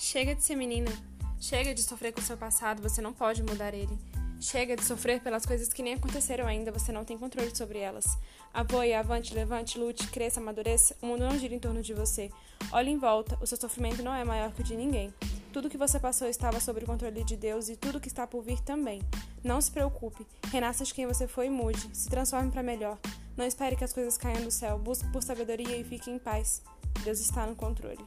Chega de ser menina. Chega de sofrer com o seu passado, você não pode mudar ele. Chega de sofrer pelas coisas que nem aconteceram ainda, você não tem controle sobre elas. Apoie, avante, levante, lute, cresça, amadureça. O mundo não gira em torno de você. Olhe em volta, o seu sofrimento não é maior que o de ninguém. Tudo que você passou estava sob o controle de Deus e tudo que está por vir também. Não se preocupe, renasça de quem você foi e mude, se transforme para melhor. Não espere que as coisas caiam do céu, busque por sabedoria e fique em paz. Deus está no controle.